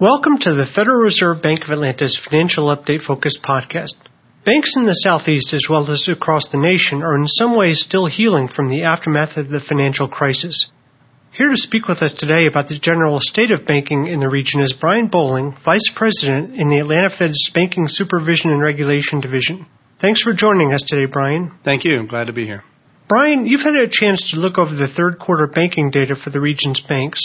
Welcome to the Federal Reserve Bank of Atlanta's Financial Update Focus podcast. Banks in the Southeast, as well as across the nation, are in some ways still healing from the aftermath of the financial crisis. Here to speak with us today about the general state of banking in the region is Brian Bowling, Vice President in the Atlanta Fed's Banking Supervision and Regulation Division. Thanks for joining us today, Brian. Thank you. I'm glad to be here. Brian, you've had a chance to look over the third quarter banking data for the region's banks.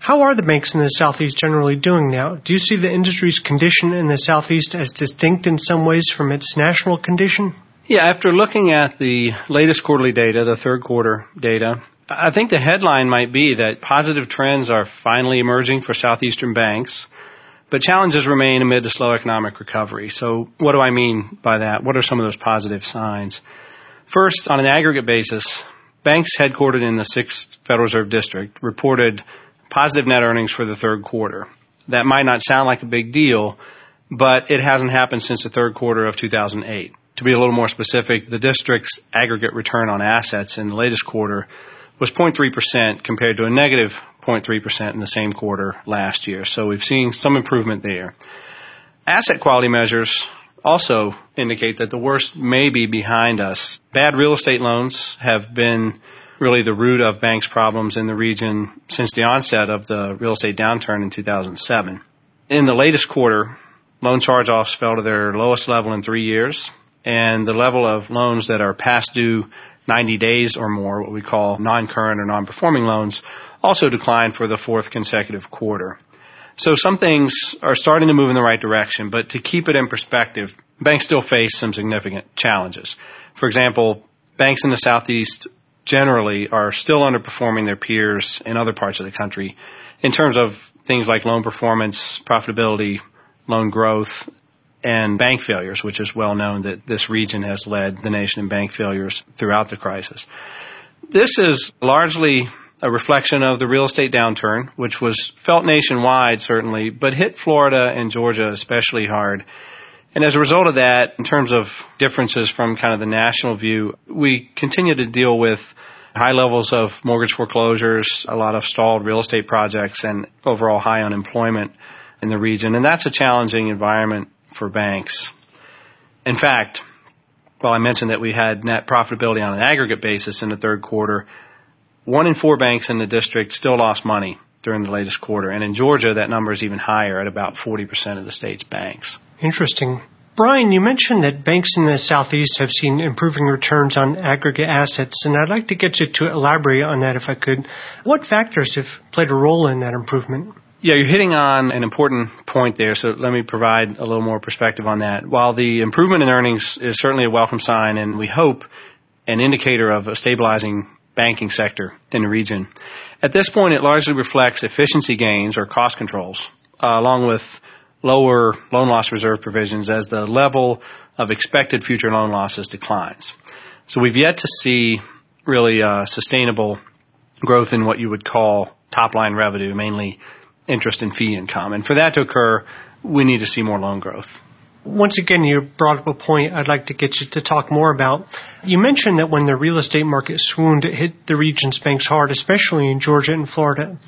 How are the banks in the Southeast generally doing now? Do you see the industry's condition in the Southeast as distinct in some ways from its national condition? Yeah, after looking at the latest quarterly data, the third quarter data, I think the headline might be that positive trends are finally emerging for Southeastern banks, but challenges remain amid the slow economic recovery. So, what do I mean by that? What are some of those positive signs? First, on an aggregate basis, banks headquartered in the 6th Federal Reserve District reported positive net earnings for the third quarter. That might not sound like a big deal, but it hasn't happened since the third quarter of 2008. To be a little more specific, the district's aggregate return on assets in the latest quarter was 0.3% compared to a negative 0.3% in the same quarter last year. So we've seen some improvement there. Asset quality measures also indicate that the worst may be behind us. Bad real estate loans have been really the root of banks' problems in the region since the onset of the real estate downturn in 2007. In the latest quarter, loan charge-offs fell to their lowest level in three years, and the level of loans that are past due 90 days or more, what we call non-current or non-performing loans, also declined for the fourth consecutive quarter. So some things are starting to move in the right direction, but to keep it in perspective, banks still face some significant challenges. For example, banks in the Southeast generally are still underperforming their peers in other parts of the country in terms of things like loan performance, profitability, loan growth, and bank failures, which is well known that this region has led the nation in bank failures throughout the crisis. This is largely a reflection of the real estate downturn, which was felt nationwide certainly, but hit Florida and Georgia especially hard and as a result of that, in terms of differences from kind of the national view, we continue to deal with high levels of mortgage foreclosures, a lot of stalled real estate projects, and overall high unemployment in the region. And that's a challenging environment for banks. In fact, while I mentioned that we had net profitability on an aggregate basis in the third quarter, one in four banks in the district still lost money during the latest quarter. And in Georgia, that number is even higher at about 40% of the state's banks. Interesting. Brian, you mentioned that banks in the Southeast have seen improving returns on aggregate assets, and I'd like to get you to elaborate on that if I could. What factors have played a role in that improvement? Yeah, you're hitting on an important point there, so let me provide a little more perspective on that. While the improvement in earnings is certainly a welcome sign, and we hope an indicator of a stabilizing banking sector in the region, at this point it largely reflects efficiency gains or cost controls, uh, along with lower loan loss reserve provisions as the level of expected future loan losses declines. So we've yet to see really uh, sustainable growth in what you would call top line revenue, mainly interest and fee income. And for that to occur, we need to see more loan growth. Once again, you brought up a point I'd like to get you to talk more about. You mentioned that when the real estate market swooned, it hit the region's banks hard, especially in Georgia and Florida.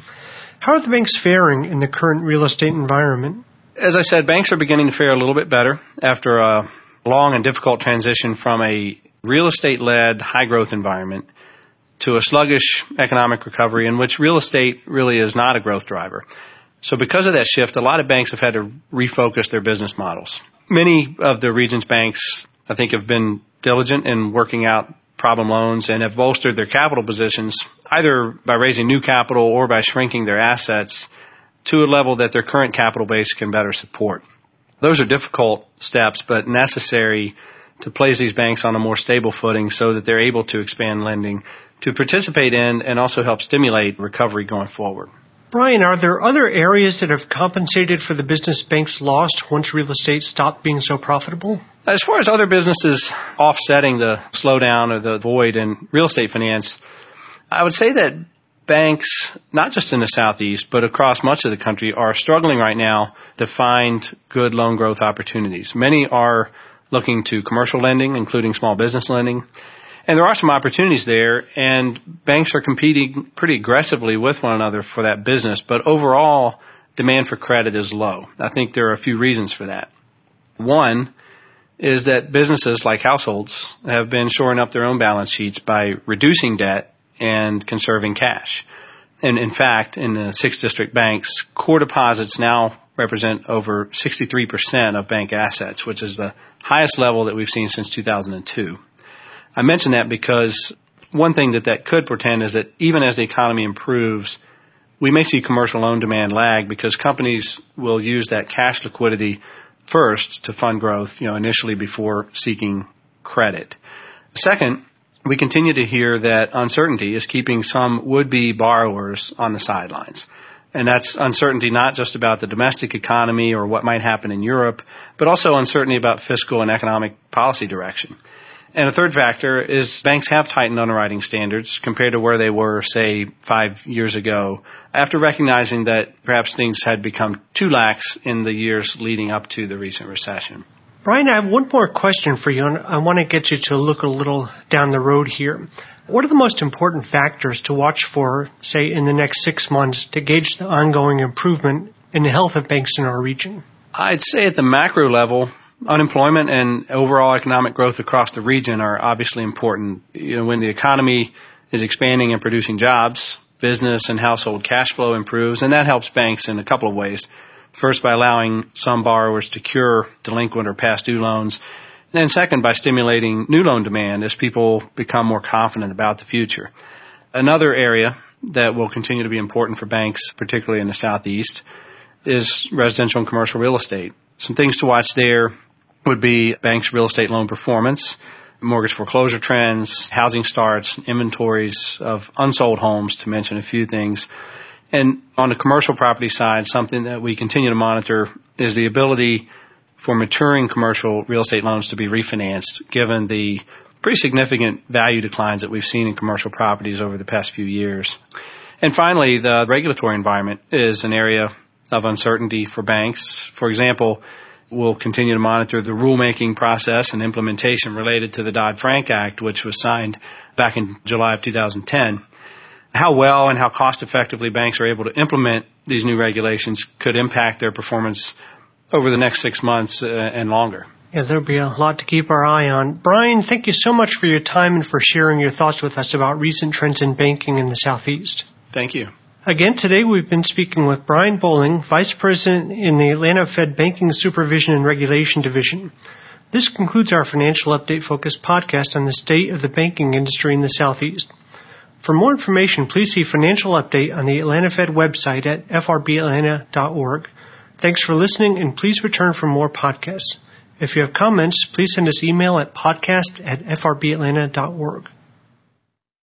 How are the banks faring in the current real estate environment? As I said, banks are beginning to fare a little bit better after a long and difficult transition from a real estate led high growth environment to a sluggish economic recovery in which real estate really is not a growth driver. So because of that shift, a lot of banks have had to refocus their business models. Many of the region's banks, I think, have been diligent in working out problem loans and have bolstered their capital positions either by raising new capital or by shrinking their assets to a level that their current capital base can better support. Those are difficult steps, but necessary to place these banks on a more stable footing so that they're able to expand lending to participate in and also help stimulate recovery going forward. Brian, are there other areas that have compensated for the business banks lost once real estate stopped being so profitable? As far as other businesses offsetting the slowdown or the void in real estate finance, I would say that banks, not just in the southeast, but across much of the country, are struggling right now to find good loan growth opportunities. Many are looking to commercial lending, including small business lending. And there are some opportunities there, and banks are competing pretty aggressively with one another for that business. But overall, demand for credit is low. I think there are a few reasons for that. One is that businesses like households have been shoring up their own balance sheets by reducing debt and conserving cash. And in fact, in the six district banks, core deposits now represent over 63% of bank assets, which is the highest level that we've seen since 2002. I mention that because one thing that that could portend is that even as the economy improves, we may see commercial loan demand lag because companies will use that cash liquidity first to fund growth, you know, initially before seeking credit. Second, we continue to hear that uncertainty is keeping some would-be borrowers on the sidelines. And that's uncertainty not just about the domestic economy or what might happen in Europe, but also uncertainty about fiscal and economic policy direction. And a third factor is banks have tightened underwriting standards compared to where they were, say, five years ago, after recognizing that perhaps things had become too lax in the years leading up to the recent recession. Brian, I have one more question for you, and I want to get you to look a little down the road here. What are the most important factors to watch for, say, in the next six months to gauge the ongoing improvement in the health of banks in our region? I'd say at the macro level, unemployment and overall economic growth across the region are obviously important. You know, when the economy is expanding and producing jobs, business and household cash flow improves, and that helps banks in a couple of ways. First, by allowing some borrowers to cure delinquent or past due loans. And then second, by stimulating new loan demand as people become more confident about the future. Another area that will continue to be important for banks, particularly in the Southeast, is residential and commercial real estate. Some things to watch there would be banks' real estate loan performance, mortgage foreclosure trends, housing starts, inventories of unsold homes, to mention a few things. And on the commercial property side, something that we continue to monitor is the ability for maturing commercial real estate loans to be refinanced, given the pretty significant value declines that we've seen in commercial properties over the past few years. And finally, the regulatory environment is an area of uncertainty for banks. For example, we'll continue to monitor the rulemaking process and implementation related to the Dodd-Frank Act, which was signed back in July of 2010. How well and how cost effectively banks are able to implement these new regulations could impact their performance over the next six months uh, and longer. Yeah, there'll be a lot to keep our eye on. Brian, thank you so much for your time and for sharing your thoughts with us about recent trends in banking in the Southeast. Thank you. Again, today we've been speaking with Brian Bowling, Vice President in the Atlanta Fed Banking Supervision and Regulation Division. This concludes our financial update focused podcast on the state of the banking industry in the Southeast. For more information, please see Financial Update on the Atlanta Fed website at frbatlanta.org. Thanks for listening and please return for more podcasts. If you have comments, please send us email at podcast at frbatlanta.org.